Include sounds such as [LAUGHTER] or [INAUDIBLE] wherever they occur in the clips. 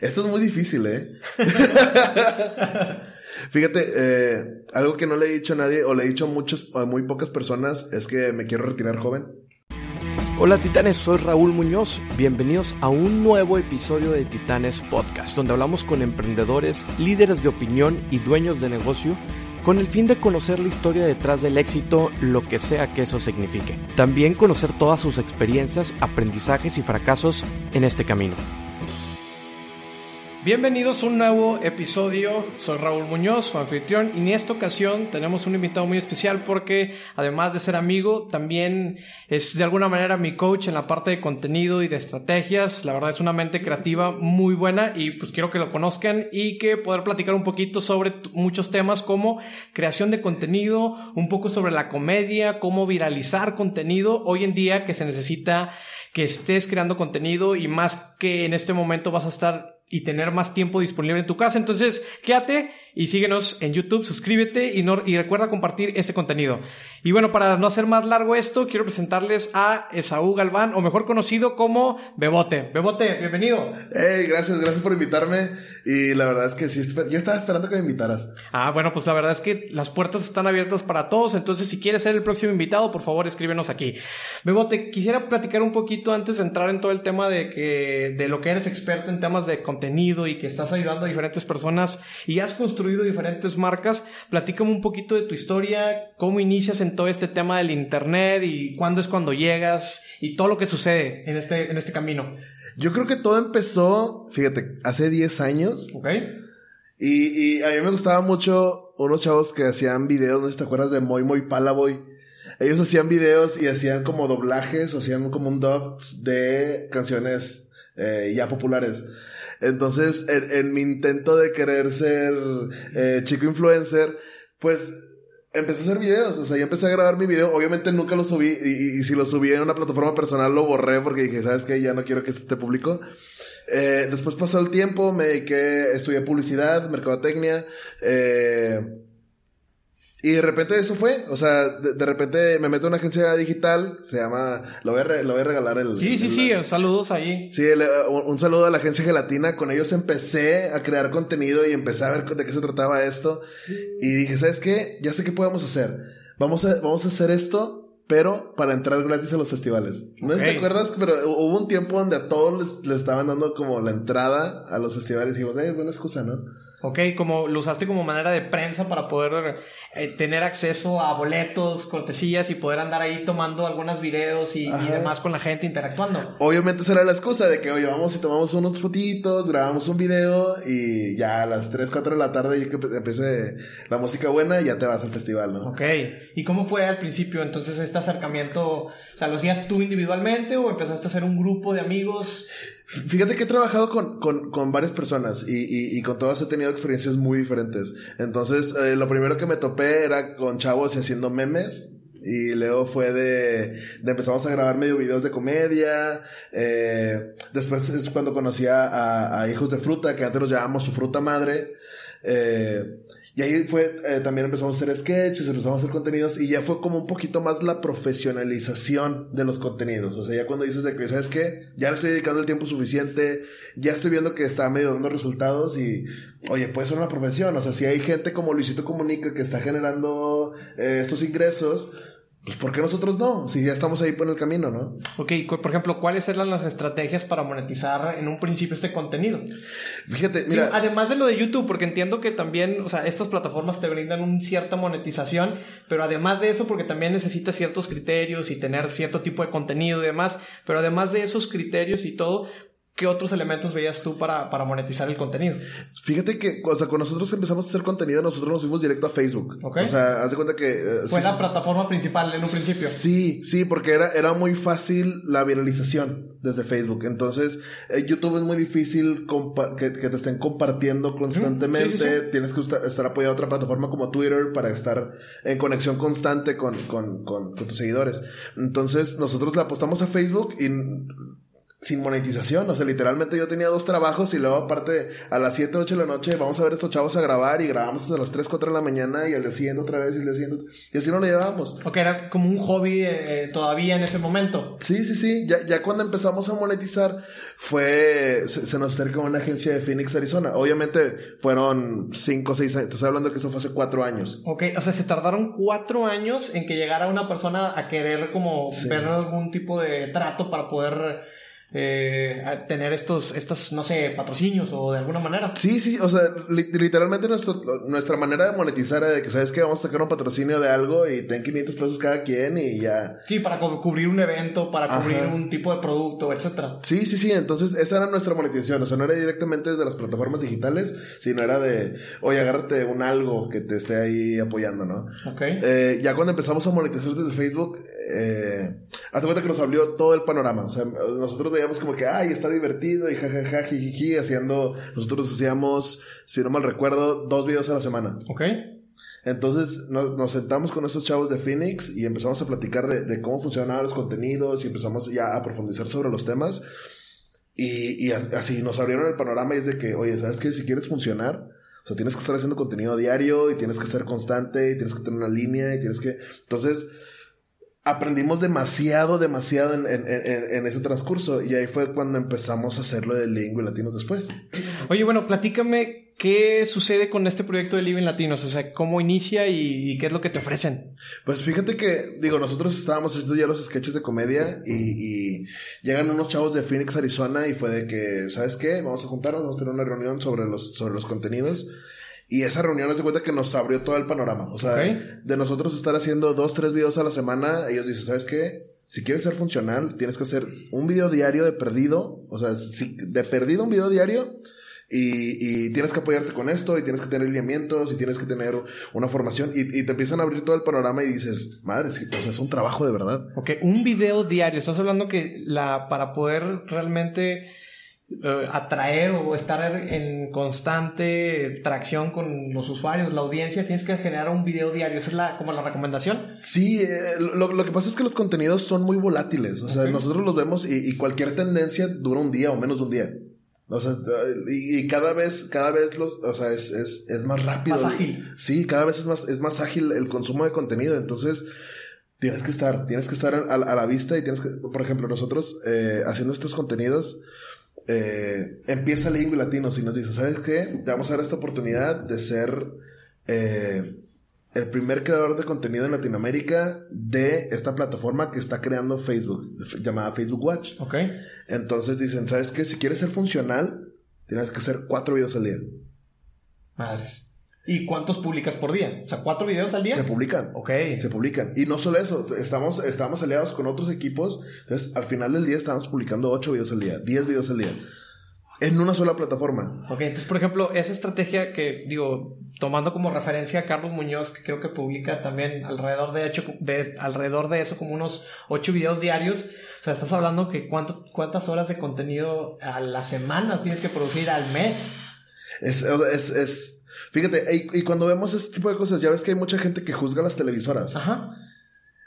Esto es muy difícil, ¿eh? [LAUGHS] Fíjate, eh, algo que no le he dicho a nadie, o le he dicho a, muchos, a muy pocas personas, es que me quiero retirar joven. Hola titanes, soy Raúl Muñoz. Bienvenidos a un nuevo episodio de Titanes Podcast, donde hablamos con emprendedores, líderes de opinión y dueños de negocio con el fin de conocer la historia detrás del éxito, lo que sea que eso signifique. También conocer todas sus experiencias, aprendizajes y fracasos en este camino. Bienvenidos a un nuevo episodio. Soy Raúl Muñoz, su anfitrión, y en esta ocasión tenemos un invitado muy especial porque, además de ser amigo, también es de alguna manera mi coach en la parte de contenido y de estrategias. La verdad es una mente creativa muy buena y pues quiero que lo conozcan y que poder platicar un poquito sobre muchos temas como creación de contenido, un poco sobre la comedia, cómo viralizar contenido hoy en día que se necesita que estés creando contenido y más que en este momento vas a estar y tener más tiempo disponible en tu casa. Entonces, quédate y síguenos en YouTube, suscríbete y, no, y recuerda compartir este contenido. Y bueno, para no hacer más largo esto, quiero presentarles a Esaú Galván, o mejor conocido como Bebote. Bebote, bienvenido. Hey, gracias, gracias por invitarme. Y la verdad es que sí, yo estaba esperando que me invitaras. Ah, bueno, pues la verdad es que las puertas están abiertas para todos. Entonces, si quieres ser el próximo invitado, por favor, escríbenos aquí. Bebote, quisiera platicar un poquito antes de entrar en todo el tema de que, de lo que eres experto en temas de contenido y que estás ayudando a diferentes personas y has construido diferentes marcas. Platícame un poquito de tu historia, cómo inicias en todo este tema del Internet y cuándo es cuando llegas y todo lo que sucede en este, en este camino. Yo creo que todo empezó, fíjate, hace 10 años. Ok. Y, y a mí me gustaba mucho unos chavos que hacían videos, no sé si te acuerdas de Moy Moy Palaboy. Ellos hacían videos y hacían como doblajes o hacían como un dub de canciones eh, ya populares. Entonces, en, mi intento de querer ser eh, chico influencer, pues empecé a hacer videos, o sea, yo empecé a grabar mi video, obviamente nunca lo subí, y, si lo subí en una plataforma personal lo borré porque dije, ¿sabes qué? Ya no quiero que esté público. Eh, después pasó el tiempo, me dediqué, estudié publicidad, mercadotecnia, eh, y de repente eso fue, o sea, de, repente me meto en una agencia digital, se llama, lo voy a, lo voy a regalar el... Sí, sí, sí, saludos ahí. Sí, un, saludo a la agencia Gelatina, con ellos empecé a crear contenido y empecé a ver de qué se trataba esto. Y dije, ¿sabes qué? Ya sé qué podemos hacer. Vamos a, vamos a hacer esto, pero para entrar gratis a los festivales. ¿No te acuerdas? Pero hubo un tiempo donde a todos les, estaban dando como la entrada a los festivales y dijimos, eh, buena excusa, ¿no? Ok, como lo usaste como manera de prensa para poder eh, tener acceso a boletos, cortesías y poder andar ahí tomando algunos videos y, demás con la gente interactuando. Obviamente será la excusa de que, oye, vamos y tomamos unos fotitos, grabamos un video y ya a las 3, 4 de la tarde y que empiece la música buena y ya te vas al festival, ¿no? Ok, ¿y cómo fue al principio entonces este acercamiento? O sea, ¿lo hacías tú individualmente o empezaste a hacer un grupo de amigos? Fíjate que he trabajado con, con, con varias personas y, y, y, con todas he tenido experiencias muy diferentes. Entonces, eh, lo primero que me topé era con chavos haciendo memes. Y luego fue de, de empezamos a grabar medio videos de comedia. Eh, después es cuando conocí a, a, Hijos de Fruta, que antes los llamábamos su fruta madre. Eh, y ahí fue, eh, también empezamos a hacer sketches, empezamos a hacer contenidos y ya fue como un poquito más la profesionalización de los contenidos. O sea, ya cuando dices de que, ¿sabes qué? Ya le estoy dedicando el tiempo suficiente, ya estoy viendo que está medio dando resultados y, oye, puede ser una profesión. O sea, si hay gente como Luisito Comunica que está generando eh, estos ingresos, pues ¿por qué nosotros no? Si ya estamos ahí por el camino, ¿no? Ok, por ejemplo, ¿cuáles eran las estrategias para monetizar en un principio este contenido? Fíjate, mira. además de lo de YouTube, porque entiendo que también, o sea, estas plataformas te brindan una cierta monetización, pero además de eso, porque también necesitas ciertos criterios y tener cierto tipo de contenido y demás, pero además de esos criterios y todo, ¿Qué otros elementos veías tú para, para, monetizar el contenido? Fíjate que, o sea, cuando nosotros empezamos a hacer contenido, nosotros nos fuimos directo a Facebook. O sea, haz de cuenta que... Eh, Fue la plataforma principal en un principio. Sí, sí, porque era, era muy fácil la viralización desde Facebook. Entonces, eh, YouTube es muy difícil que, que, te estén compartiendo constantemente. Tienes que estar apoyado a otra plataforma como Twitter para estar en conexión constante con, con, con, con tus seguidores. Entonces, nosotros le apostamos a Facebook y sin monetización. O sea, literalmente yo tenía dos trabajos y luego aparte a las 7, 8 de la noche vamos a ver estos chavos a grabar y grabamos hasta las 3, 4 de la mañana y al día siguiente otra vez y el día siguiente. Y así no lo llevábamos. Ok, era como un hobby eh, todavía en ese momento. Sí, sí, sí. Ya, ya cuando empezamos a monetizar fue, se, nos acercó una agencia de Phoenix, Arizona. Obviamente fueron 5 o 6 años. Te estoy hablando que eso fue hace 4 años. Ok, o sea, se tardaron 4 años en que llegara una persona a querer como ver algún tipo de trato para poder eh, tener estos, estas, no sé, patrocinios o de alguna manera. Sí, sí, o sea, literalmente nuestra manera de monetizar es de que, ¿sabes que Vamos a sacar un patrocinio de algo y ten 500 pesos cada quien y ya. Sí, para cubrir un evento, para cubrir un tipo de producto, etcétera. Sí, sí, sí, entonces esa era nuestra monetización, o sea, no era directamente desde las plataformas digitales, sino era de, oye, agárrate un algo que te esté ahí apoyando, ¿no? Ok. Eh, ya cuando empezamos a monetizar desde Facebook, eh, hace cuenta que nos abrió todo el panorama, o sea, nosotros veíamos como que, ay, está divertido y jajaja, jijiji, haciendo, nosotros hacíamos, si no mal recuerdo, dos videos a la semana. Ok. Entonces nos, sentamos con estos chavos de Phoenix y empezamos a platicar de, cómo funcionaban los contenidos y empezamos ya a profundizar sobre los temas. Y, y así nos abrieron el panorama y es de que, oye, ¿sabes qué? Si quieres funcionar, o sea, tienes que estar haciendo contenido diario y tienes que ser constante y tienes que tener una línea y tienes que... Entonces, aprendimos demasiado, demasiado en, en, en, ese transcurso. Y ahí fue cuando empezamos a hacerlo de Lingua Latinos después. Oye, bueno, platícame qué sucede con este proyecto de Living Latinos. O sea, cómo inicia y, qué es lo que te ofrecen. Pues fíjate que, digo, nosotros estábamos haciendo ya los sketches de comedia y, y llegan unos chavos de Phoenix, Arizona y fue de que, ¿sabes qué? Vamos a juntarnos, vamos a tener una reunión sobre los, sobre los contenidos. Y esa reunión nos de cuenta que nos abrió todo el panorama. O sea, de nosotros estar haciendo dos, tres videos a la semana, ellos dicen, ¿sabes qué? Si quieres ser funcional, tienes que hacer un video diario de perdido. O sea, si, de perdido un video diario. Y, y, tienes que apoyarte con esto, y tienes que tener lineamientos, y tienes que tener una formación, y, y te empiezan a abrir todo el panorama y dices, madre, es, es un trabajo de verdad. Ok, un video diario. Estás hablando que la, para poder realmente eh, atraer o estar en constante tracción con los usuarios, la audiencia, tienes que generar un video diario. ¿Esa es la, como la recomendación? Sí, eh, lo, que pasa es que los contenidos son muy volátiles. O sea, nosotros los vemos y, cualquier tendencia dura un día o menos de un día. O sea, y, cada vez, cada vez los, o sea, es, es, es más rápido. Más ágil. Sí, cada vez es más, es más ágil el consumo de contenido. Entonces, tienes que estar, tienes que estar a, la vista y tienes que, por ejemplo, nosotros eh, haciendo estos contenidos, eh, empieza Lingua Latinos y nos dice, ¿sabes qué? Te vamos a dar esta oportunidad de ser eh, el primer creador de contenido en Latinoamérica de esta plataforma que está creando Facebook, llamada Facebook Watch. Ok. Entonces dicen, ¿sabes qué? Si quieres ser funcional, tienes que hacer cuatro videos al día. Madres. ¿Y cuántos publicas por día? O sea, ¿cuatro videos al día? Se publican. Ok. Se publican. Y no solo eso, estamos, estamos aliados con otros equipos. Entonces, al final del día estamos publicando ocho videos al día, diez videos al día. En una sola plataforma. Ok, entonces, por ejemplo, esa estrategia que, digo, tomando como referencia a Carlos Muñoz, que creo que publica también alrededor de, hecho, de, alrededor de eso, como unos ocho videos diarios. O sea, estás hablando que cuánto, cuántas horas de contenido a las semanas tienes que producir al mes. Es, es, es Fíjate, y, cuando vemos este tipo de cosas, ya ves que hay mucha gente que juzga las televisoras. Ajá.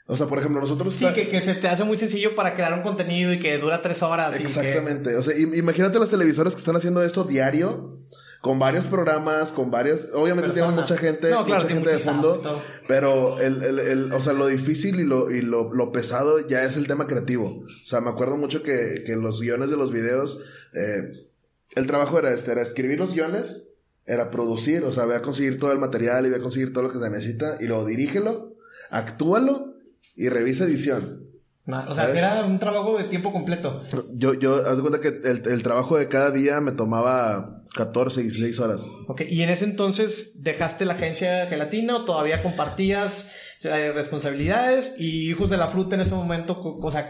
O sea, por ejemplo, nosotros... Sí, que, se te hace muy sencillo para crear un contenido y que dura tres horas. Exactamente. O sea, imagínate las televisoras que están haciendo esto diario, con varios programas, con varias... Obviamente tienen mucha gente, mucha gente de fondo, pero el, el, el, o sea, lo difícil y, lo, y lo, lo, pesado ya es el tema creativo. O sea, me acuerdo mucho que, que los guiones de los videos... Eh, el trabajo era este, era escribir los guiones era producir, o sea, voy a conseguir todo el material y voy a conseguir todo lo que se necesita y luego dirígelo, actúalo y revisa edición. o sea, era un trabajo de tiempo completo. Yo, yo, haz de cuenta que el, el, trabajo de cada día me tomaba 14, 16 horas. Ok, ¿y en ese entonces dejaste la agencia gelatina o todavía compartías responsabilidades y hijos de la fruta en ese momento, o sea,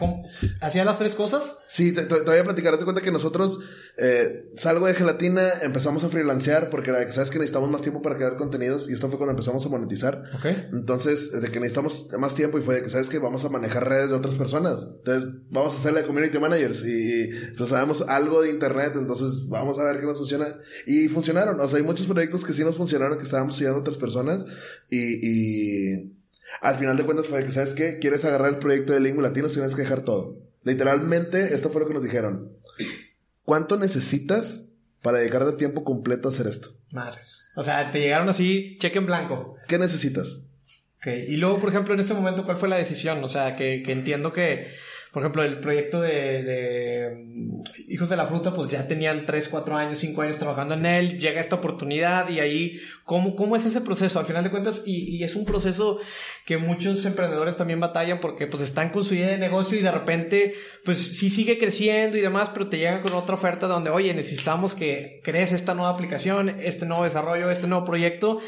¿hacía las tres cosas? Sí, te, voy a platicar. Haz cuenta que nosotros eh, salgo de gelatina, empezamos a freelancear porque era, sabes que necesitamos más tiempo para crear contenidos y esto fue cuando empezamos a monetizar. Ok. Entonces, de que necesitamos más tiempo y fue de que, sabes que vamos a manejar redes de otras personas. Entonces, vamos a hacerle community managers y, pues sabemos algo de internet, entonces vamos a ver qué nos funciona. Y funcionaron. O sea, hay muchos proyectos que sí nos funcionaron, que estábamos siguiendo a otras personas y, y al final de cuentas fue que, ¿sabes qué? ¿Quieres agarrar el proyecto de Lingua Latino? Tienes que dejar todo. Literalmente, esto fue lo que nos dijeron. ¿cuánto necesitas para dedicarte tiempo completo a hacer esto? Madres. O sea, te llegaron así, cheque en blanco. ¿Qué necesitas? Ok. Y luego, por ejemplo, en este momento, ¿cuál fue la decisión? O sea, que, que entiendo que por ejemplo, el proyecto de, de, mm, Hijos de la Fruta, pues ya tenían 3, 4 años, 5 años trabajando en él, llega esta oportunidad y ahí, ¿cómo, cómo es ese proceso? Al final de cuentas, y, y, es un proceso que muchos emprendedores también batallan porque pues están con su idea de negocio y de repente, pues sí sigue creciendo y demás, pero te llegan con otra oferta donde, oye, necesitamos que crees esta nueva aplicación, este nuevo desarrollo, este nuevo proyecto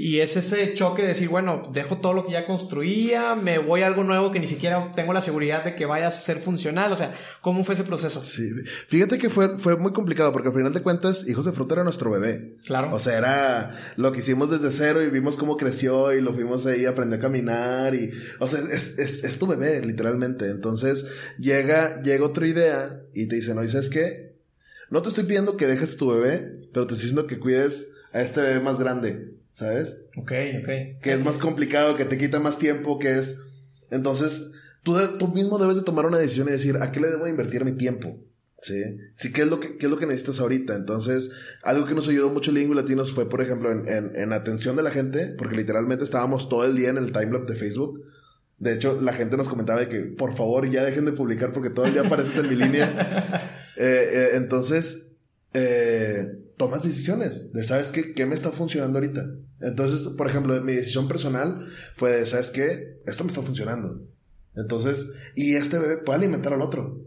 y es ese choque de decir, bueno, dejo todo lo que ya construía, me voy a algo nuevo que ni siquiera tengo la seguridad de que vaya a ser funcional. O sea, ¿cómo fue ese proceso? Sí, fíjate que fue, fue muy complicado porque al final de cuentas, Hijos de Fruta era nuestro bebé. Claro. O sea, era lo que hicimos desde cero y vimos cómo creció y lo fuimos ahí, aprendió a caminar y, o sea, es, es, es tu bebé, literalmente. Entonces, llega, llega otra idea y te dice, no, ¿sabes qué? No te estoy pidiendo que dejes tu bebé, pero te estoy diciendo que cuides a este bebé más grande. ¿Sabes? Ok, ok. Que es más complicado, que te quita más tiempo, que es... Entonces, tú, tú mismo debes de tomar una decisión y decir, ¿a qué le debo invertir mi tiempo? Sí, sí, ¿qué es lo que, qué es lo que necesitas ahorita? Entonces, algo que nos ayudó mucho Lingua Latinos fue, por ejemplo, en, en, en, atención de la gente, porque literalmente estábamos todo el día en el timelapse de Facebook. De hecho, la gente nos comentaba de que, por favor, ya dejen de publicar porque todo el día apareces en mi línea. [LAUGHS] Eh, eh, entonces, eh, tomas decisiones de, ¿sabes qué? ¿Qué me está funcionando ahorita? Entonces, por ejemplo, mi decisión personal fue de, ¿sabes qué? Esto me está funcionando. Entonces, y este bebé puede alimentar al otro.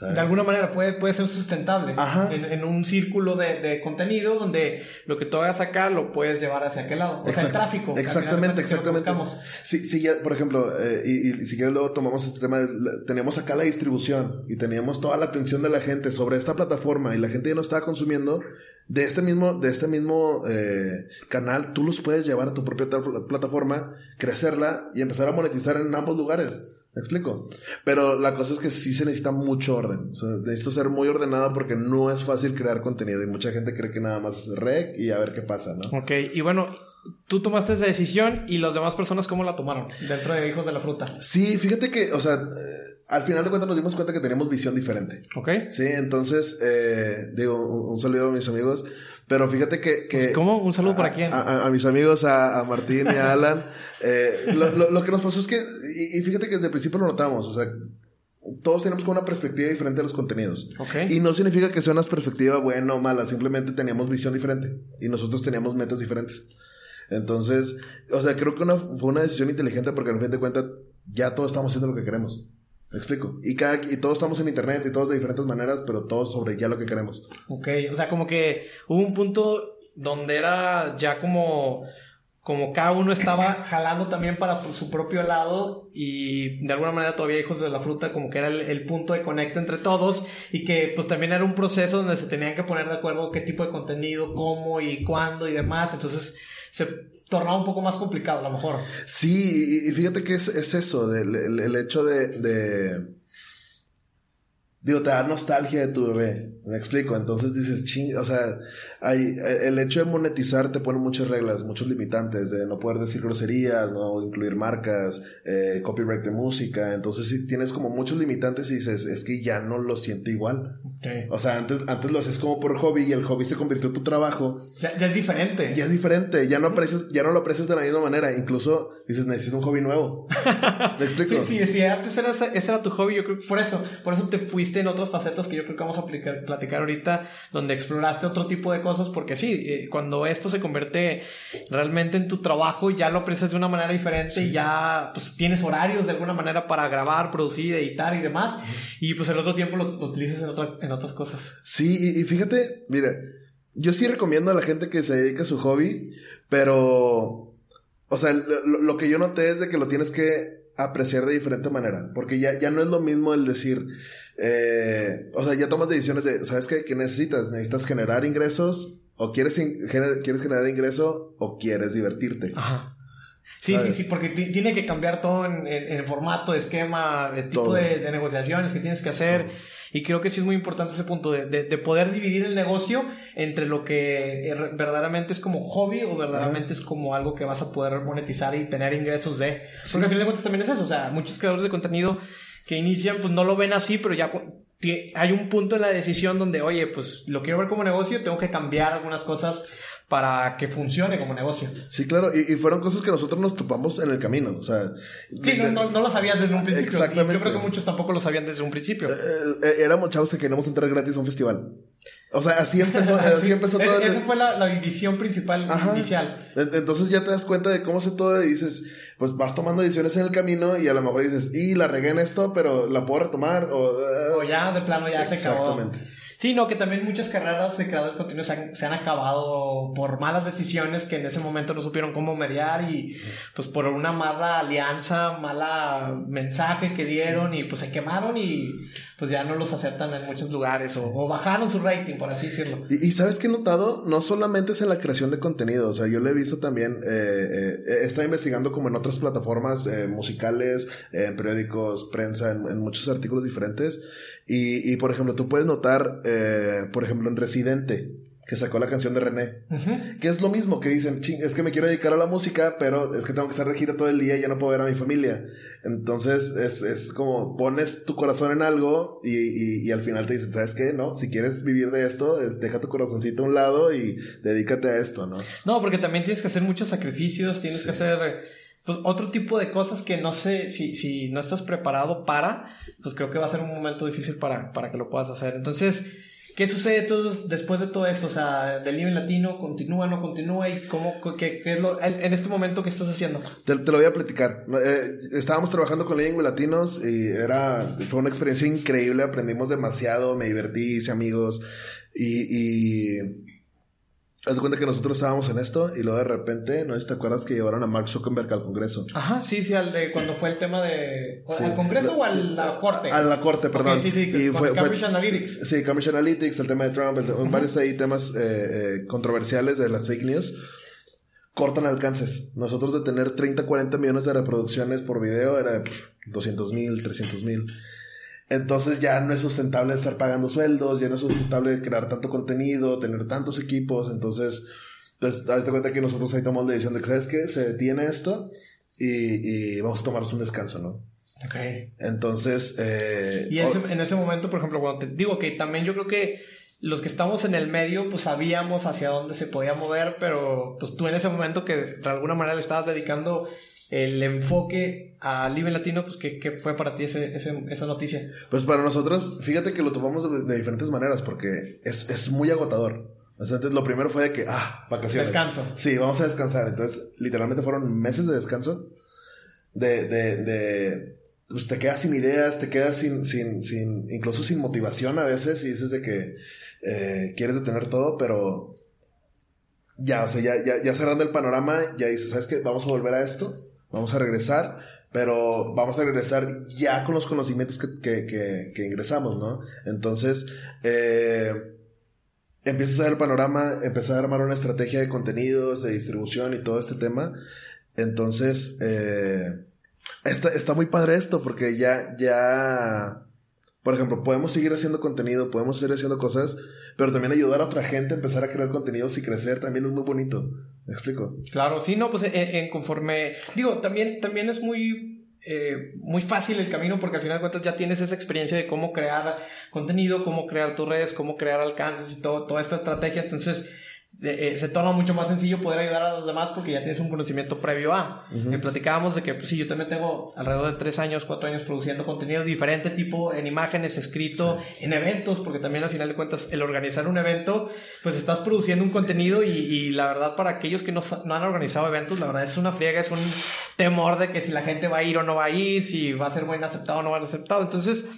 De alguna manera puede, puede ser sustentable en, en, un círculo de, de, contenido donde lo que tú hagas acá lo puedes llevar hacia aquel lado. O sea, el tráfico. Exactamente, exactamente. Sí, sí, ya, por ejemplo, eh, y, y, si quieres luego tomamos este tema, teníamos acá la distribución y teníamos toda la atención de la gente sobre esta plataforma y la gente ya no estaba consumiendo de este mismo, de este mismo eh, canal, tú los puedes llevar a tu propia plataforma, crecerla y empezar a monetizar en ambos lugares. ¿Me explico? Pero la cosa es que sí se necesita mucho orden. O sea, necesito ser muy ordenado porque no es fácil crear contenido y mucha gente cree que nada más es rec y a ver qué pasa, ¿no? Ok, y bueno, tú tomaste esa decisión y las demás personas cómo la tomaron dentro de Hijos de la Fruta. Sí, fíjate que, o sea, eh, al final de cuentas nos dimos cuenta que teníamos visión diferente. Ok. Sí, entonces, eh, digo, un, un saludo a mis amigos. Pero fíjate que... que ¿Cómo? ¿Un saludo para quién? A, a, mis amigos, a, a, Martín y a [LAUGHS] Alan. eh, lo, lo, lo, que nos pasó es que, y, y, fíjate que desde el principio lo notamos, o sea, todos tenemos como una perspectiva diferente de los contenidos. Okay. Y no significa que sea una perspectiva buena o mala, simplemente teníamos visión diferente y nosotros teníamos metas diferentes. Entonces, o sea, creo que una, fue una decisión inteligente porque al fin de cuentas ya todos estamos haciendo lo que queremos. ¿Me explico? Y, cada, y todos estamos en internet y todos de diferentes maneras, pero todos sobre ya lo que queremos. Ok, o sea, como que hubo un punto donde era ya como, como cada uno estaba [COUGHS] jalando también para su propio lado y de alguna manera todavía Hijos de la Fruta como que era el, el punto de conecta entre todos y que pues también era un proceso donde se tenían que poner de acuerdo qué tipo de contenido, cómo y cuándo y demás. Entonces se tornaba un poco más complicado a lo mejor. Sí, y fíjate que es, es eso, el, hecho de, de, Digo, te da nostalgia de tu bebé, me explico. Entonces dices, ching, o sea, hay, el hecho de monetizar te pone muchas reglas, muchos limitantes, de no poder decir groserías, no incluir marcas, eh, copyright de música. Entonces sí tienes como muchos limitantes y dices, es que ya no lo siento igual. Okay. O sea, antes, antes lo haces como por hobby y el hobby se convirtió en tu trabajo. Ya, ya es diferente. Ya es diferente, ya no aprecias, ya no lo aprecias de la misma manera. Incluso dices, necesito un hobby nuevo. [LAUGHS] ¿Me explico? sí, sí, sí, antes era, ese era tu hobby, yo creo que por eso, por eso te fuiste en otras facetas que yo creo que vamos a platicar ahorita, donde exploraste otro tipo de cosas, porque sí, eh, cuando esto se convierte realmente en tu trabajo, ya lo aprecias de una manera diferente sí. y ya pues tienes horarios de alguna manera para grabar, producir, editar y demás, y pues el otro tiempo lo, lo utilizas en, otra, en, otras cosas. Sí, y, y fíjate, mire, yo sí recomiendo a la gente que se dedica a su hobby, pero, o sea, lo, lo que yo noté es de que lo tienes que apreciar de diferente manera. Porque ya, ya no es lo mismo el decir, eh, o sea, ya tomas decisiones de, ¿sabes qué? ¿Qué necesitas? ¿Necesitas generar ingresos? ¿O quieres, gener quieres generar ingreso? ¿O quieres divertirte? Ajá. Sí, ¿sabes? sí, sí, porque tiene que cambiar todo en, en, formato, esquema, el tipo de, de, negociaciones que tienes que hacer. Todo. Y creo que sí es muy importante ese punto de, de, de, poder dividir el negocio entre lo que verdaderamente es como hobby o verdaderamente Ajá. es como algo que vas a poder monetizar y tener ingresos de. Porque al final de cuentas también es eso. O sea, muchos creadores de contenido que inician, pues no lo ven así, pero ya hay un punto en la decisión donde, oye, pues lo quiero ver como negocio, tengo que cambiar algunas cosas para que funcione como negocio. Sí, claro, y, fueron cosas que nosotros nos topamos en el camino, o sea... Sí, no, no, lo sabías desde un principio. Exactamente. yo creo que muchos tampoco lo sabían desde un principio. Eh, eh, éramos chavos que queríamos entrar gratis a un festival. O sea, así empezó, [LAUGHS] así empezó todo. esa fue la, la, visión principal inicial. Entonces ya te das cuenta de cómo se todo y dices, pues vas tomando decisiones en el camino y a lo mejor dices, y la regué en esto, pero la puedo retomar. O, o ya de plano ya se acabó. Exactamente. Sí, no, que también muchas carreras de creadores continuos se han, acabado por malas decisiones que en ese momento no supieron cómo mediar y pues por una mala alianza, mala mensaje que dieron y pues se quemaron y pues ya no los aceptan en muchos lugares o, bajaron su rating, por así decirlo. Y, sabes que he notado, no solamente es en la creación de contenido, o sea, yo lo he visto también, eh, eh, he estado investigando como en otras plataformas eh, musicales, en periódicos, prensa, en muchos artículos diferentes. Y, y por ejemplo, tú puedes notar, eh, por ejemplo, en Residente, que sacó la canción de René, que es lo mismo, que dicen, ching, es que me quiero dedicar a la música, pero es que tengo que estar de gira todo el día y ya no puedo ver a mi familia. Entonces, es, es como pones tu corazón en algo y, y, y, al final te dicen, ¿sabes qué? No, si quieres vivir de esto, es, deja tu corazoncito a un lado y dedícate a esto, ¿no? No, porque también tienes que hacer muchos sacrificios, tienes que hacer pues, otro tipo de cosas que no sé si, si no estás preparado para, pues creo que va a ser un momento difícil para, para que lo puedas hacer. Entonces, ¿qué sucede todo, después de todo esto? O sea, ¿del nivel latino continúa, no continúa? ¿Y cómo, qué, qué es lo, en este momento que estás haciendo? Te, lo voy a platicar. Eh, estábamos trabajando con Lingua Latinos y era, fue una experiencia increíble, aprendimos demasiado, me divertí, hice amigos y Haz de cuenta que nosotros estábamos en esto y luego de repente, no sé si te acuerdas que llevaron a Mark Zuckerberg al Congreso. Ajá, sí, sí, al de cuando fue el tema de. ¿Al Congreso o a la Corte? A la Corte, perdón. sí, sí, y fue, Cambridge Analytics. Sí, Cambridge Analytics, el tema de Trump, varios ahí temas eh, eh, controversiales de las fake news. Cortan alcances. Nosotros de tener 30, 40 millones de reproducciones por video era de 200 mil, 300 mil. Entonces ya no es sustentable estar pagando sueldos, ya no es sustentable crear tanto contenido, tener tantos equipos. Entonces, pues, hazte cuenta que nosotros ahí tomamos la decisión de que, ¿sabes qué? Se detiene esto y, vamos a tomarnos un descanso, ¿no? Ok. Entonces... Eh, y en ese momento, por ejemplo, cuando te digo que también yo creo que los que estamos en el medio, pues sabíamos hacia dónde se podía mover, pero pues tú en ese momento que de alguna manera le estabas dedicando el enfoque al nivel latino, pues ¿qué, fue para ti ese, esa noticia? Pues para nosotros, fíjate que lo tomamos de, diferentes maneras porque es, es muy agotador. Entonces, lo primero fue de que, ah, vacaciones. Descanso. Sí, vamos a descansar. Entonces, literalmente fueron meses de descanso. De, de, de, pues te quedas sin ideas, te quedas sin, sin, sin, incluso sin motivación a veces y dices de que eh, quieres detener todo, pero ya, o sea, ya, ya, ya cerrando el panorama, ya dices, ¿sabes qué? Vamos a volver a esto vamos a regresar, pero vamos a regresar ya con los conocimientos que, ingresamos, ¿no? Entonces, eh, empiezas a ver el panorama, empiezas a armar una estrategia de contenidos, de distribución y todo este tema. Entonces, eh, está, está muy padre esto porque ya, ya, por ejemplo, podemos seguir haciendo contenido, podemos seguir haciendo cosas, pero también ayudar a otra gente a empezar a crear contenidos y crecer también es muy bonito. ¿Me explico? Claro, sí, no, pues en, conforme. Digo, también, también es muy eh, muy fácil el camino porque al final de cuentas ya tienes esa experiencia de cómo crear contenido, cómo crear tus redes, cómo crear alcances y todo, toda esta estrategia. Entonces, eh, se torna mucho más sencillo poder ayudar a los demás porque ya tienes un conocimiento previo a. Uh platicábamos de que, pues sí, yo también tengo alrededor de tres años, cuatro años produciendo contenido de diferente tipo, en imágenes, escrito, en eventos, porque también al final de cuentas el organizar un evento, pues estás produciendo un contenido y, la verdad para aquellos que no, no, han organizado eventos, la verdad es una friega, es un temor de que si la gente va a ir o no va a ir, si va a ser buen aceptado o no va a ser aceptado. Entonces,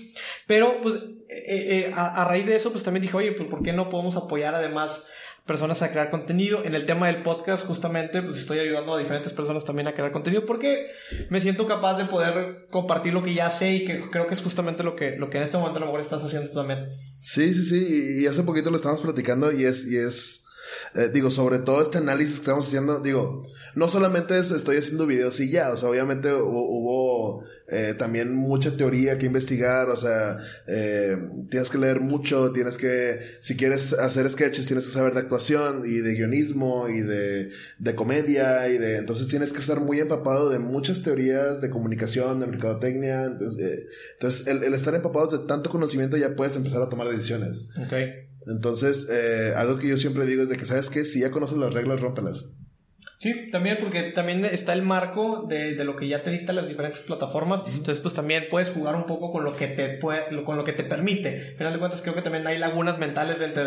pero pues eh, eh, a, a raíz de eso, pues también dije, oye, pues ¿por qué no podemos apoyar además personas a crear contenido. En el tema del podcast, justamente, pues estoy ayudando a diferentes personas también a crear contenido porque me siento capaz de poder compartir lo que ya sé y que creo que es justamente lo que, lo que en este momento a lo mejor estás haciendo también. Sí, sí, sí. Y hace poquito lo estábamos platicando y es, y es, eh, digo, sobre todo este análisis que estamos haciendo, digo, no solamente es, estoy haciendo videos y ya, o sea, obviamente hubo, eh, también mucha teoría que investigar, o sea, eh, tienes que leer mucho, tienes que, si quieres hacer sketches, tienes que saber de actuación y de guionismo y de, de comedia y de, entonces tienes que estar muy empapado de muchas teorías de comunicación, de mercadotecnia, entonces, entonces el, el estar empapados de tanto conocimiento ya puedes empezar a tomar decisiones. Ok. Entonces, eh, algo que yo siempre digo es de que, ¿sabes qué? Si ya conoces las reglas, rómpelas. Sí, también porque también está el marco de, de lo que ya te dictan las diferentes plataformas. Entonces, pues también puedes jugar un poco con lo que te puede, con lo que te permite. Al final de cuentas, creo que también hay lagunas mentales dentro,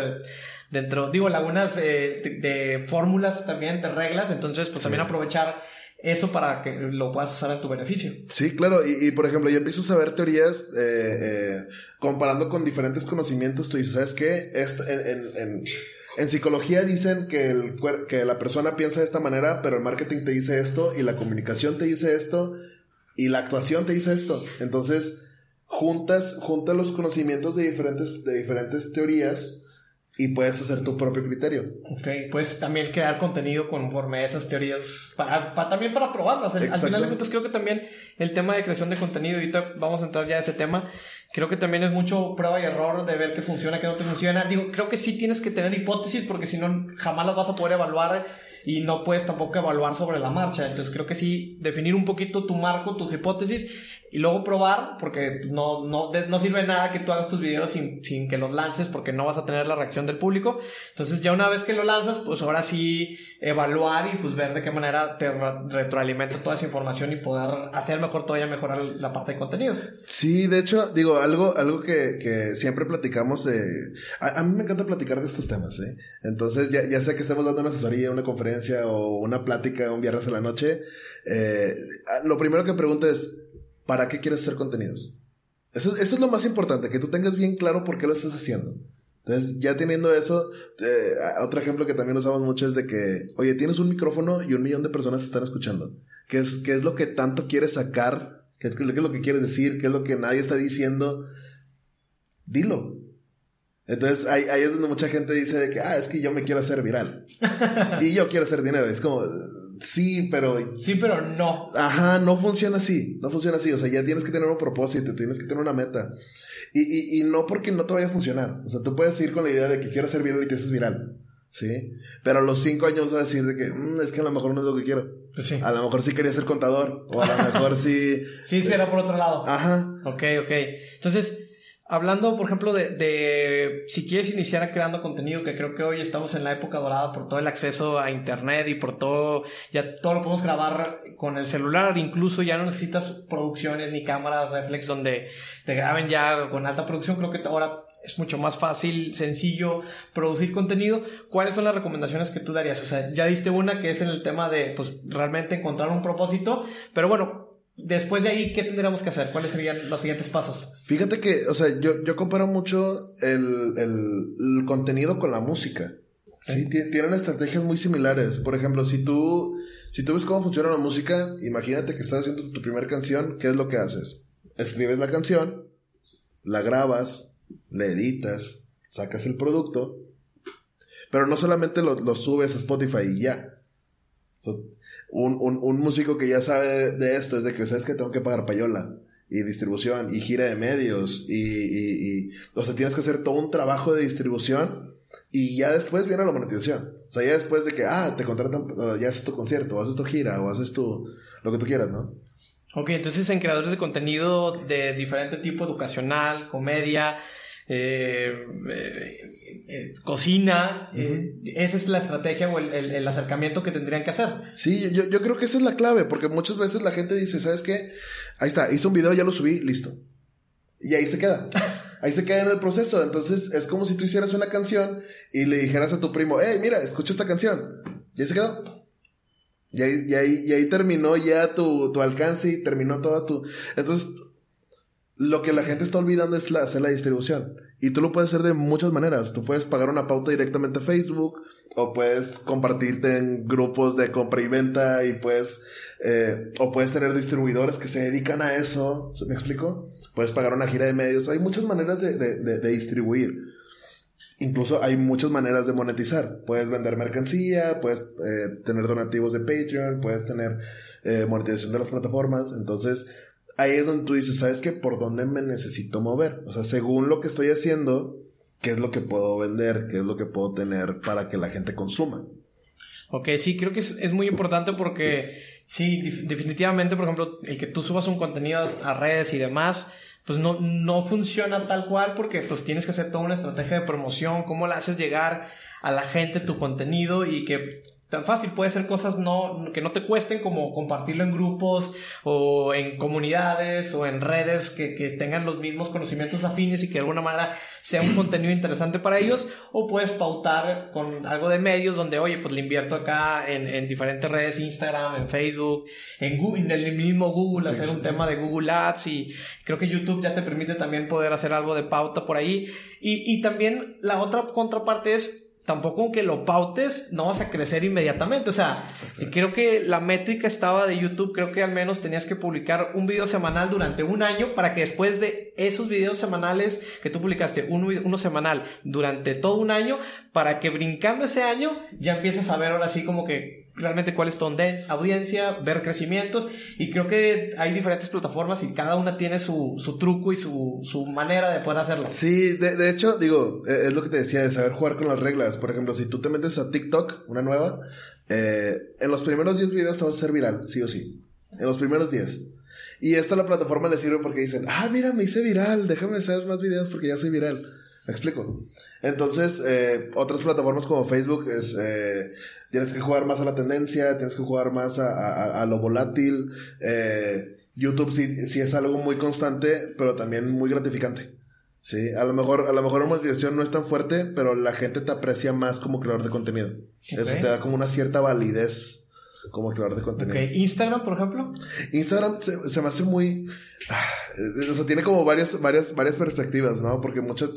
dentro digo, lagunas eh, de, de, fórmulas también, de reglas. Entonces, pues también aprovechar eso para que lo puedas usar en tu beneficio. Sí, claro, y, por ejemplo, yo empiezo a saber teorías eh, eh, comparando con diferentes conocimientos, tú dices, ¿sabes qué? En, en, psicología dicen que, el, que la persona piensa de esta manera, pero el marketing te dice esto, y la comunicación te dice esto, y la actuación te dice esto. Entonces, juntas, juntas los conocimientos de diferentes, de diferentes teorías y puedes hacer tu propio criterio. Ok, puedes también crear contenido conforme a esas teorías, para, para también para probarlas. Al, al final de cuentas creo que también el tema de creación de contenido, ahorita vamos a entrar ya a ese tema, creo que también es mucho prueba y error de ver qué funciona, qué no te funciona. Digo, creo que sí tienes que tener hipótesis porque si no jamás las vas a poder evaluar y no puedes tampoco evaluar sobre la marcha. Entonces creo que sí, definir un poquito tu marco, tus hipótesis y luego probar, porque no, no, no sirve nada que tú hagas tus videos sin, sin que los lances, porque no vas a tener la reacción del público. Entonces ya una vez que lo lanzas, pues ahora sí evaluar y pues ver de qué manera te retroalimenta toda esa información y poder hacer mejor todavía mejorar la parte de contenidos. Sí, de hecho, digo, algo, algo que, que siempre platicamos de... A, a, mí me encanta platicar de estos temas, ¿eh? Entonces, ya, ya sea que estemos dando una asesoría, una conferencia o una plática un viernes a la noche, eh, lo primero que pregunto es, ¿para qué quieres hacer contenidos? Eso, eso, es lo más importante, que tú tengas bien claro por qué lo estás haciendo. Entonces, ya teniendo eso, eh, otro ejemplo que también usamos mucho es de que, oye, tienes un micrófono y un millón de personas están escuchando. ¿Qué es, qué es lo que tanto quieres sacar? ¿Qué es, ¿Qué es lo que quieres decir? ¿Qué es lo que nadie está diciendo? Dilo. Entonces, ahí, ahí es donde mucha gente dice de que, ah, es que yo me quiero hacer viral. [LAUGHS] y yo quiero hacer dinero. Es como, sí, pero... Sí, pero no. Ajá, no funciona así. No funciona así. O sea, ya tienes que tener un propósito, tienes que tener una meta. Y, y, y no porque no te vaya a funcionar. O sea, tú puedes ir con la idea de que quiero ser viral y te haces viral. ¿Sí? Pero a los cinco años vas a decir de que mmm, es que a lo mejor no es lo que quiero. Pues sí. A lo mejor sí quería ser contador. O a lo mejor sí. [LAUGHS] sí, sí, era por otro lado. Ajá. Ok, ok. Entonces, hablando, por ejemplo, de, si quieres iniciar creando contenido, que creo que hoy estamos en la época dorada por todo el acceso a internet y por todo, ya todo lo podemos grabar con el celular, incluso ya no necesitas producciones ni cámaras reflex donde te graben ya con alta producción, creo que ahora es mucho más fácil, sencillo producir contenido. ¿Cuáles son las recomendaciones que tú darías? O sea, ya diste una que es en el tema de, pues, realmente encontrar un propósito, pero bueno, Después de ahí, ¿qué tendríamos que hacer? ¿Cuáles serían los siguientes pasos? Fíjate que, o sea, yo, yo comparo mucho el, el, el contenido con la música. Sí, tienen estrategias muy similares. Por ejemplo, si tú, si tú ves cómo funciona la música, imagínate que estás haciendo tu primera canción, ¿qué es lo que haces? Escribes la canción, la grabas, la editas, sacas el producto, pero no solamente lo, lo subes a Spotify y ya. So, un, un, un, músico que ya sabe de esto es de que, ¿sabes que Tengo que pagar payola y distribución y gira de medios y, y, o sea, tienes que hacer todo un trabajo de distribución y ya después viene la monetización. O sea, ya después de que, ah, te contratan, ya haces tu concierto, o haces tu gira, o haces tu, lo que tú quieras, ¿no? Ok, entonces en creadores de contenido de diferente tipo, educacional, comedia, eh, eh, eh, cocina. Uh -huh. esa es la estrategia o el, el, el, acercamiento que tendrían que hacer. Sí, yo, yo creo que esa es la clave, porque muchas veces la gente dice, ¿sabes qué? Ahí está, hice un video, ya lo subí, listo. Y ahí se queda. [LAUGHS] Ahí se queda en el proceso. Entonces es como si tú hicieras una canción y le dijeras a tu primo, hey, mira, escucha esta canción. Y ahí se quedó. Y ahí, y ahí, y ahí terminó ya tu, tu alcance y terminó toda tu... Entonces, lo que la gente está olvidando es hacer la distribución. Y tú lo puedes hacer de muchas maneras. Tú puedes pagar una pauta directamente a Facebook, o puedes compartirte en grupos de compra y venta, y puedes, eh, o puedes tener distribuidores que se dedican a eso. ¿Me explico? Puedes pagar una gira de medios. Hay muchas maneras de, de, de, de distribuir. incluso hay muchas maneras de monetizar. Puedes vender mercancía, puedes eh, tener donativos de Patreon, puedes tener eh, monetización de las plataformas. Entonces, ahí es donde tú dices, ¿sabes qué? ¿Por dónde me necesito mover? O sea, según lo que estoy haciendo, ¿qué es lo que puedo vender? ¿Qué es lo que puedo tener para que la gente consuma? Ok, sí, creo que es, muy importante porque sí, definitivamente, por ejemplo, el que tú subas un contenido a redes y demás, pues no, no funciona tal cual porque pues tienes que hacer toda una estrategia de promoción, cómo le haces llegar a la gente tu contenido y que tan fácil. Puede ser cosas no, que no te cuesten como compartirlo en grupos o en comunidades o en redes que, que, tengan los mismos conocimientos afines y que de alguna manera sea un [CLEARS THROAT] contenido interesante para ellos. O puedes pautar con algo de medios donde, oye, pues le invierto acá en, en diferentes redes, Instagram, en Facebook, en, Google, en el mismo Google, hacer un tema de Google Ads y creo que YouTube ya te permite también poder hacer algo de pauta por ahí. Y, y también la otra contraparte es tampoco aunque lo pautes, no vas a crecer inmediatamente. O sea, creo que la métrica estaba de YouTube, creo que al menos tenías que publicar un video semanal durante un año para que después de esos videos semanales que tú publicaste, uno, semanal durante todo un año, para que brincando ese año ya empieces a ver ahora sí como que realmente cuál es tu audiencia, ver crecimientos y creo que hay diferentes plataformas y cada una tiene su, su truco y su, su, manera de poder hacerlo. Sí, de, de, hecho, digo, e, es lo que te decía, de saber jugar con las reglas. Por ejemplo, si tú te metes a TikTok, una nueva, eh, en los primeros 10 videos vas a ser viral, sí o sí. En los primeros 10. Y esta la plataforma le sirve porque dicen, ah, mira, me hice viral, déjame hacer más videos porque ya soy viral. ¿Me explico? Entonces, eh, otras plataformas como Facebook es, eh, tienes que jugar más a la tendencia, tienes que jugar más a, a, lo volátil. Eh, YouTube sí, sí es algo muy constante, pero también muy gratificante. Sí, a lo mejor, a lo mejor la monetización no es tan fuerte, pero la gente te aprecia más como creador de contenido. Eso te da como una cierta validez como creador de contenido. Instagram, por ejemplo. Instagram se, se me hace muy, ah, o sea, tiene como varias, varias, varias perspectivas, ¿no? Porque muchas,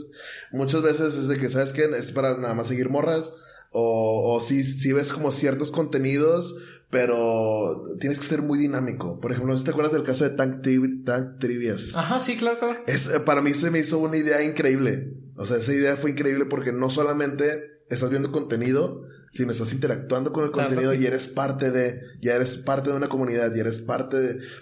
muchas veces es de que, ¿sabes qué? Es para nada más seguir morras o, o si, si ves como ciertos contenidos, pero tienes que ser muy dinámico. Por ejemplo, no sé si te acuerdas del caso de Tank, Tank Trivias. Ajá, sí, claro, claro. Es, eh, para mí se me hizo una idea increíble. O sea, esa idea fue increíble porque no solamente estás viendo contenido, sino estás interactuando con el contenido y eres parte de, ya eres parte de una comunidad, y eres parte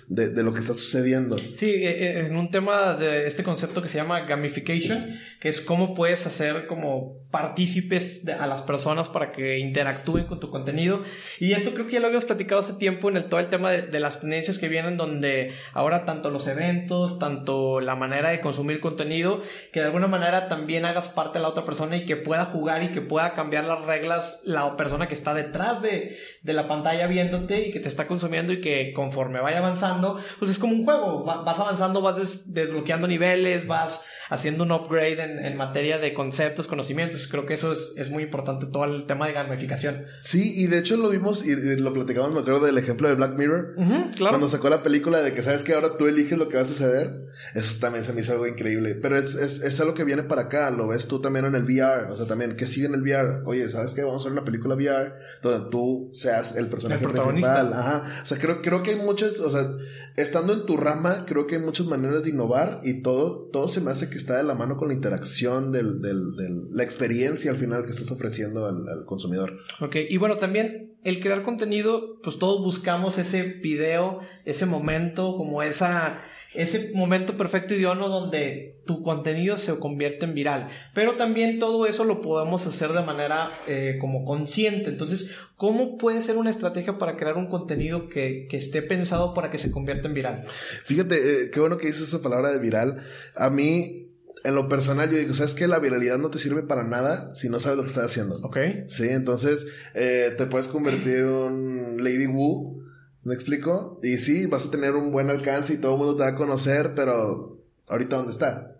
de, de, lo que está sucediendo. Sí, eh, eh, en un tema de este concepto que se llama gamification, que es cómo puedes hacer como partícipes a las personas para que interactúen con tu contenido. Y esto creo que ya lo habíamos platicado hace tiempo en el, todo el tema de, de las tendencias que vienen, donde ahora tanto los eventos, tanto la manera de consumir contenido, que de alguna manera también hagas parte de la otra persona y que pueda jugar y que pueda cambiar las reglas, la persona que está detrás de, de, la pantalla viéndote y que te está consumiendo y que conforme vaya avanzando, pues es como un juego, vas avanzando, vas desbloqueando niveles, vas haciendo un upgrade en, en, materia de conceptos, conocimientos. Creo que eso es, es, muy importante, todo el tema de gamificación. Sí, y de hecho lo vimos y, lo platicamos, me acuerdo del ejemplo de Black Mirror. claro. Cuando sacó la película de que sabes que ahora tú eliges lo que va a suceder. Eso también se me hizo algo increíble. Pero es, es, es algo que viene para acá, lo ves tú también en el VR. O sea, también, que sigue en el VR? Oye, ¿sabes qué? Vamos a hacer una película VR donde tú seas el personaje principal. Ajá. O sea, creo, creo que hay muchas, o sea, estando en tu rama, creo que hay muchas maneras de innovar y todo, todo se me hace que está de la mano con la interacción del, del, del la experiencia al final que estás ofreciendo al, al, consumidor. Ok, y bueno, también el crear contenido, pues todos buscamos ese video, ese momento, como esa ese momento perfecto idóneo donde tu contenido se convierte en viral. Pero también todo eso lo podemos hacer de manera eh, como consciente. Entonces, ¿cómo puede ser una estrategia para crear un contenido que, que esté pensado para que se convierta en viral? Fíjate, eh, qué bueno que dices esa palabra de viral. A mí, en lo personal, yo digo, ¿sabes qué? La viralidad no te sirve para nada si no sabes lo que estás haciendo. Ok. Sí, entonces eh, te puedes convertir en un Lady Wu ¿Me explico? Y sí, vas a tener un buen alcance y todo el mundo te va a conocer, pero ahorita dónde está.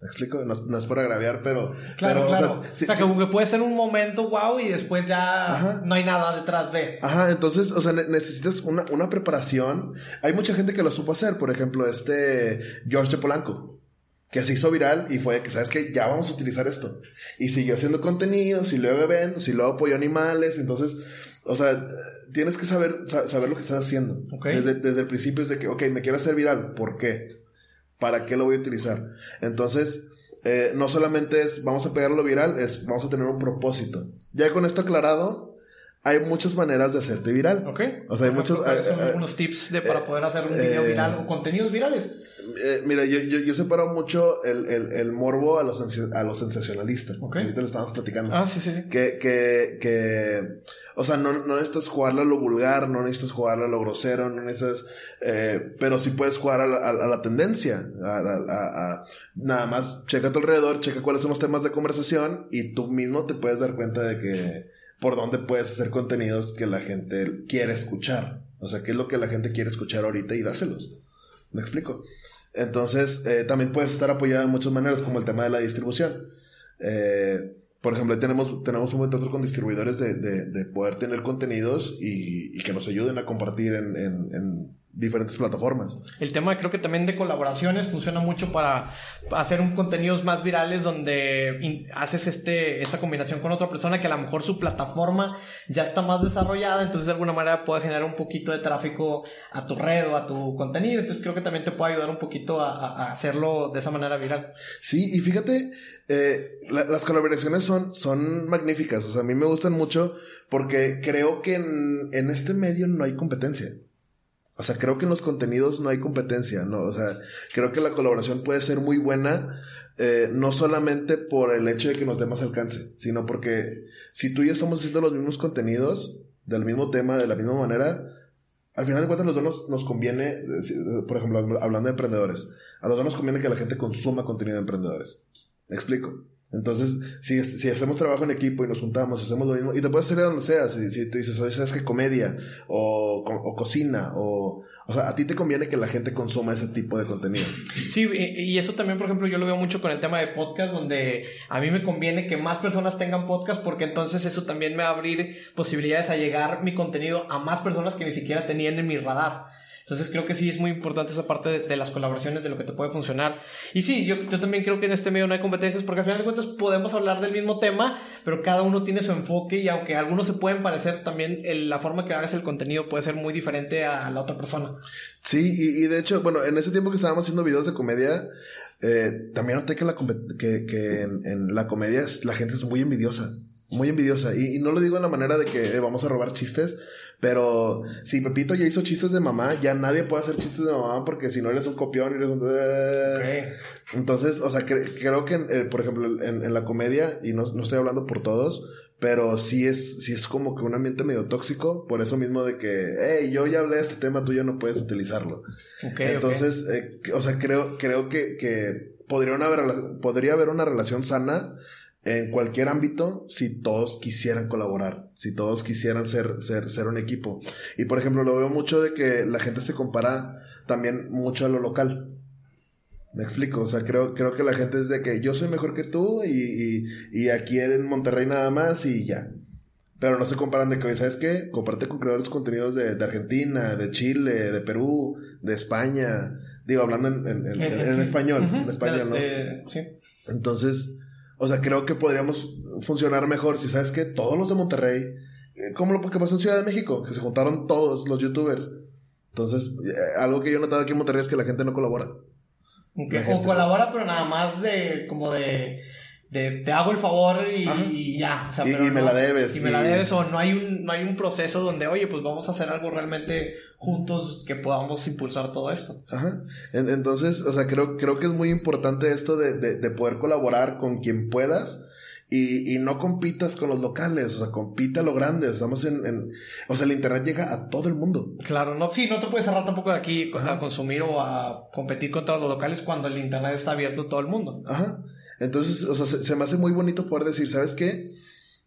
¿Me explico? No, es por agraviar, pero... Claro, claro. O sea, que puede ser un momento wow y después ya no hay nada detrás de... Ajá, entonces, o sea, necesitas una, una preparación. Hay mucha gente que lo supo hacer. Por ejemplo, este George Polanco que se hizo viral y fue que, ¿sabes que Ya vamos a utilizar esto. Y siguió haciendo contenidos y luego eventos y luego apoyó animales. Entonces, o sea, tienes que saber, saber lo que estás haciendo. Desde, desde el principio es de que, ok, me quiero hacer viral. ¿Por qué? ¿Para qué lo voy a utilizar? Entonces, eh, no solamente es vamos a pegarlo viral, es vamos a tener un propósito. Ya con esto aclarado, hay muchas maneras de hacerte viral. Ok. O sea, hay muchos... ejemplo, ¿cuáles son eh, algunos tips de, para eh, poder hacer un video eh, viral o contenidos virales. eh, mira, yo, yo, yo separo mucho el, el, el morbo a los, a los sensacionalistas. Ahorita lo estábamos platicando. Ah, sí, sí, sí. Que, que, que, o sea, no, no necesitas jugarle a lo vulgar, no necesitas jugarle a lo grosero, no necesitas, eh, pero sí puedes jugar a la, a- a la tendencia, a- nada más checa a tu alrededor, checa cuáles son los temas de conversación y tú mismo te puedes dar cuenta de que por dónde puedes hacer contenidos que la gente quiere escuchar. O sea, qué es lo que la gente quiere escuchar ahorita y dáselos. ¿Me explico? Entonces, eh, también puedes estar apoyado de muchas maneras, como el tema de la distribución. Eh, por ejemplo, tenemos, tenemos un buen con distribuidores de, de, de poder tener contenidos y, que nos ayuden a compartir en diferentes plataformas. El tema creo que también de colaboraciones funciona mucho para hacer un contenidos más virales donde haces este, esta combinación con otra persona que a lo mejor su plataforma ya está más desarrollada, entonces de alguna manera puede generar un poquito de tráfico a tu red o a tu contenido, entonces creo que también te puede ayudar un poquito a, a- a hacerlo de esa manera viral. Sí, y fíjate, eh, la- las colaboraciones son, son magníficas. O sea, a mí me gustan mucho porque creo que en, en este medio no hay competencia. O sea, creo que en los contenidos no hay competencia, ¿no? O sea, creo que la colaboración puede ser muy buena, eh, no solamente por el hecho de que nos dé más alcance, sino porque si tú y yo estamos haciendo los mismos contenidos, del mismo tema, de la misma manera, al final de cuentas, los dos nos, conviene, por ejemplo, hablando de emprendedores, a los dos nos conviene que la gente consuma contenido de emprendedores. ¿Me explico? Entonces, si, hacemos trabajo en equipo y nos juntamos, hacemos lo mismo, y te puedes hacer de donde sea, si, si tú dices, oye, ¿sabes qué? Comedia, o, o cocina, o... O sea, a ti te conviene que la gente consuma ese tipo de contenido. Sí, y eso también, por ejemplo, yo lo veo mucho con el tema de podcast, donde a mí me conviene que más personas tengan podcast, porque entonces eso también me va a abrir posibilidades a llegar mi contenido a más personas que ni siquiera tenían en mi radar. Entonces creo que sí es muy importante esa parte de, de las colaboraciones, de lo que te puede funcionar. Y sí, yo, yo también creo que en este medio no hay competencias, porque al final de cuentas podemos hablar del mismo tema, pero cada uno tiene su enfoque y aunque algunos se pueden parecer, también el- la forma que hagas el contenido puede ser muy diferente a la otra persona. Sí, y, y de hecho, bueno, en ese tiempo que estábamos haciendo videos de comedia, eh, también noté que, la, que, que en, en la comedia la gente es muy envidiosa. Muy envidiosa. Y, y no lo digo en la manera de que eh, vamos a robar chistes, pero si Pepito ya hizo chistes de mamá, ya nadie puede hacer chistes de mamá porque si no eres un copión, eres un... Ok. Entonces, o sea, cre- creo que, eh, por ejemplo, en, en la comedia, y no, no estoy hablando por todos, pero sí es, sí es como que un ambiente medio tóxico, por eso mismo de que, hey, yo ya hablé de este tema, tú ya no puedes utilizarlo. Entonces, eh, o sea, creo, creo que, que podría, una podría haber una relación sana en cualquier ámbito si todos quisieran colaborar, si todos quisieran ser, ser, ser un equipo. Y por ejemplo, lo veo mucho de que la gente se compara también mucho a lo local. Me explico, o sea, creo, creo que la gente es de que yo soy mejor que tú y, y, y aquí en Monterrey nada más y ya. Pero no se comparan de que, ¿sabes qué? Comparte con creadores de contenidos de, de Argentina, de Chile, de Perú, de España. Digo, hablando en, en- en- en sí. español, en español, ¿no? de- de- sí. Entonces, o sea, creo que podríamos funcionar mejor si sabes que todos los de Monterrey, eh, como lo que pasó en Ciudad de México, que se juntaron todos los youtubers. Entonces, eh, algo que yo he notado aquí en Monterrey es que la gente no colabora. Ok, La O gente- colabora, pero nada más de como de, de te hago el favor y, ya. O sea, Y- pero y me la debes, Y me la debes, o no hay un, no hay un proceso donde, oye, pues vamos a hacer algo realmente juntos que podamos impulsar todo esto. Ajá. En- entonces, o sea, creo, creo que es muy importante esto de, de, de poder colaborar con quien puedas. Y, y no compitas con los locales, o sea, compita a lo grande. Estamos en, en- O sea, el internet llega a todo el mundo. Claro, no, sí, no te puedes cerrar tampoco de aquí a consumir o a competir contra los locales cuando el internet está abierto a todo el mundo. Ajá. Entonces, o sea, se, se me hace muy bonito poder decir, ¿sabes qué?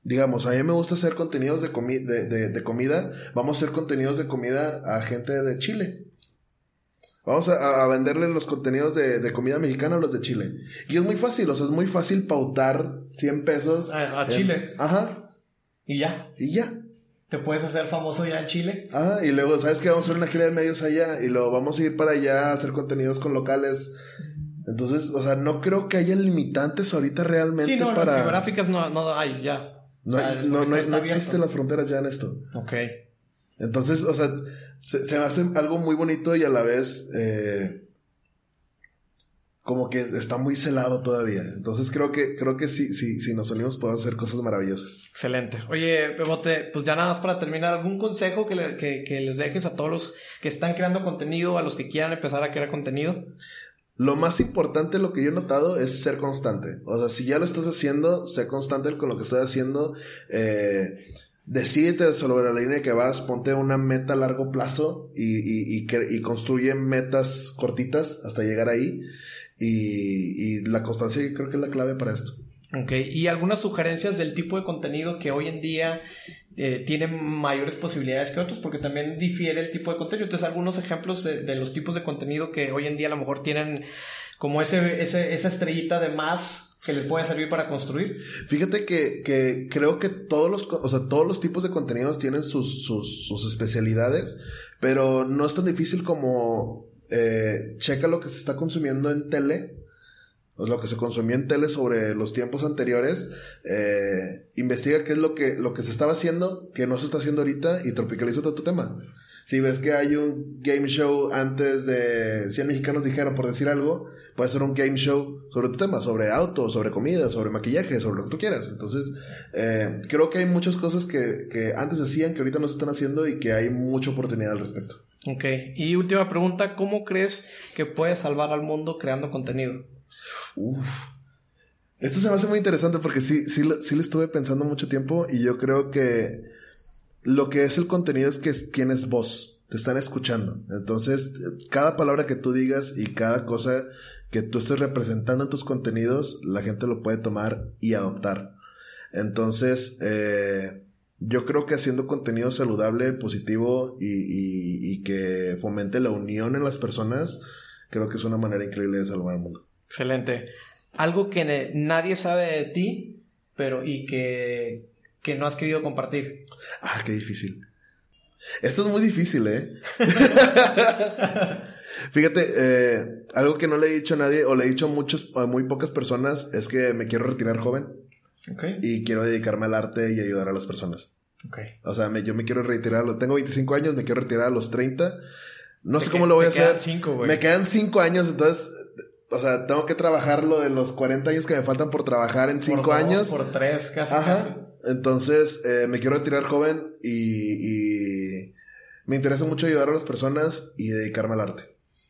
Digamos, a mí me gusta hacer contenidos de, comi- de, de- de comida. Vamos a hacer contenidos de comida a gente de Chile. Vamos a, a venderle los contenidos de, de comida mexicana a los de Chile. Y es muy fácil, o sea, es muy fácil pautar 100 pesos. A, a en- Chile. Ajá. Y ya. Y ya. Te puedes hacer famoso ya en Chile. Ajá. Y luego, ¿sabes qué? Vamos a hacer una gira de medios allá. Y luego vamos a ir para allá a hacer contenidos con locales. Entonces, o sea, no creo que haya limitantes ahorita realmente Sí, no, para... geográficas no, no hay ya. No, O sea, no, no, no existen las fronteras ya en esto. Ok. Entonces, o sea, se, se me hace algo muy bonito y a la vez eh, como que está muy celado todavía. Entonces creo que, creo que sí, sí, si nos unimos podemos hacer cosas maravillosas. Excelente. Oye, Bebote, pues ya nada más para terminar, ¿algún consejo que, les dejes a todos los que están creando contenido, a los que quieran empezar a crear contenido? Lo más importante, lo que yo he notado, es ser constante. O sea, si ya lo estás haciendo, sé constante con lo que estás haciendo. Eh, decídete sobre la línea que vas, ponte una meta a largo plazo y, y, y, y construye metas cortitas hasta llegar ahí. Y, la constancia creo que es la clave para esto. Ok, y algunas sugerencias del tipo de contenido que hoy en día eh, tiene mayores posibilidades que otros, porque también difiere el tipo de contenido. Entonces, algunos ejemplos de, los tipos de contenido que hoy en día a lo mejor tienen como ese, esa estrellita de más que les puede servir para construir. Fíjate que, que creo que todos los, o sea, todos los tipos de contenidos tienen sus, sus, sus especialidades, pero no es tan difícil como eh, checa lo que se está consumiendo en tele, o lo que se consumía en tele sobre los tiempos anteriores, eh, investiga qué es lo que, lo que se estaba haciendo, que no se está haciendo ahorita y tropicaliza todo tu tema. Si ves que hay un game show antes de 100 mexicanos dijeron, por decir algo, puede ser un game show sobre tu tema, sobre autos, sobre comida, sobre maquillaje, sobre lo que tú quieras. Entonces, eh, creo que hay muchas cosas que, que antes hacían, que ahorita no se están haciendo y que hay mucha oportunidad al respecto. Ok, y última pregunta, ¿cómo crees que puedes salvar al mundo creando contenido? Esto se me hace muy interesante porque sí, sí, sí le estuve pensando mucho tiempo y yo creo que lo que es el contenido es que tienes voz, te están escuchando. Entonces, cada palabra que tú digas y cada cosa que tú estés representando en tus contenidos, la gente lo puede tomar y adoptar. Entonces, eh, yo creo que haciendo contenido saludable, positivo y, que fomente la unión en las personas, creo que es una manera increíble de salvar el mundo. Excelente. Algo que nadie sabe de ti, pero y que, que no has querido compartir. Ah, qué difícil. Esto es muy difícil, ¿eh? [LAUGHS] Fíjate, eh, algo que no le he dicho a nadie, o le he dicho a, muchos, a muy pocas personas, es que me quiero retirar joven. Y quiero dedicarme al arte y ayudar a las personas. O sea, yo me quiero retirar, tengo 25 años, me quiero retirar a los 30. No sé cómo lo voy a hacer. me quedan 5 años, entonces, o sea, tengo que trabajar lo de los 40 años que me faltan por trabajar en 5 años. Por 3, casi, Entonces, eh, me quiero retirar joven y, y me interesa mucho ayudar a las personas y dedicarme al arte.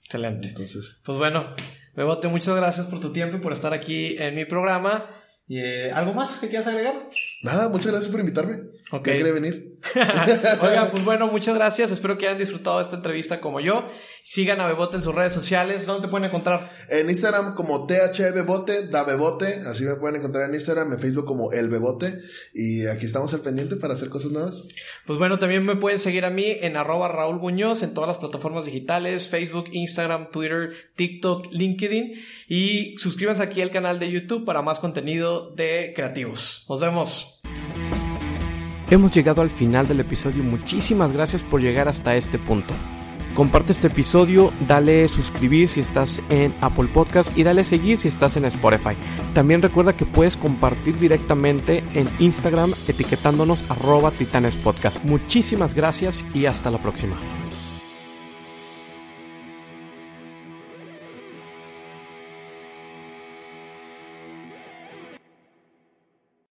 Excelente. Entonces. Pues bueno, Bebote, muchas gracias por tu tiempo y por estar aquí en mi programa. ¿Y, eh, ¿Algo más que quieras agregar? Nada, muchas gracias por invitarme. Ok. Ya quería venir. [LAUGHS] Oigan, pues bueno, [LAUGHS] muchas gracias. Espero que hayan disfrutado de esta entrevista como yo. Sigan a Bebote en sus redes sociales. ¿Dónde te pueden encontrar? En Instagram como THBebote, da Bebote. Así me pueden encontrar en Instagram, en Facebook como El Bebote. Y aquí estamos al pendiente para hacer cosas nuevas. Pues bueno, también me pueden seguir a mí en arroba Raúl Muñoz en todas las plataformas digitales, Facebook, Instagram, Twitter, TikTok, LinkedIn. Y suscríbanse aquí al canal de YouTube para más contenido de creativos. Nos vemos. Hemos llegado al final del episodio, muchísimas gracias por llegar hasta este punto. Comparte este episodio, dale suscribir si estás en Apple Podcast y dale seguir si estás en Spotify. También recuerda que puedes compartir directamente en Instagram etiquetándonos arroba titanespodcast. Muchísimas gracias y hasta la próxima.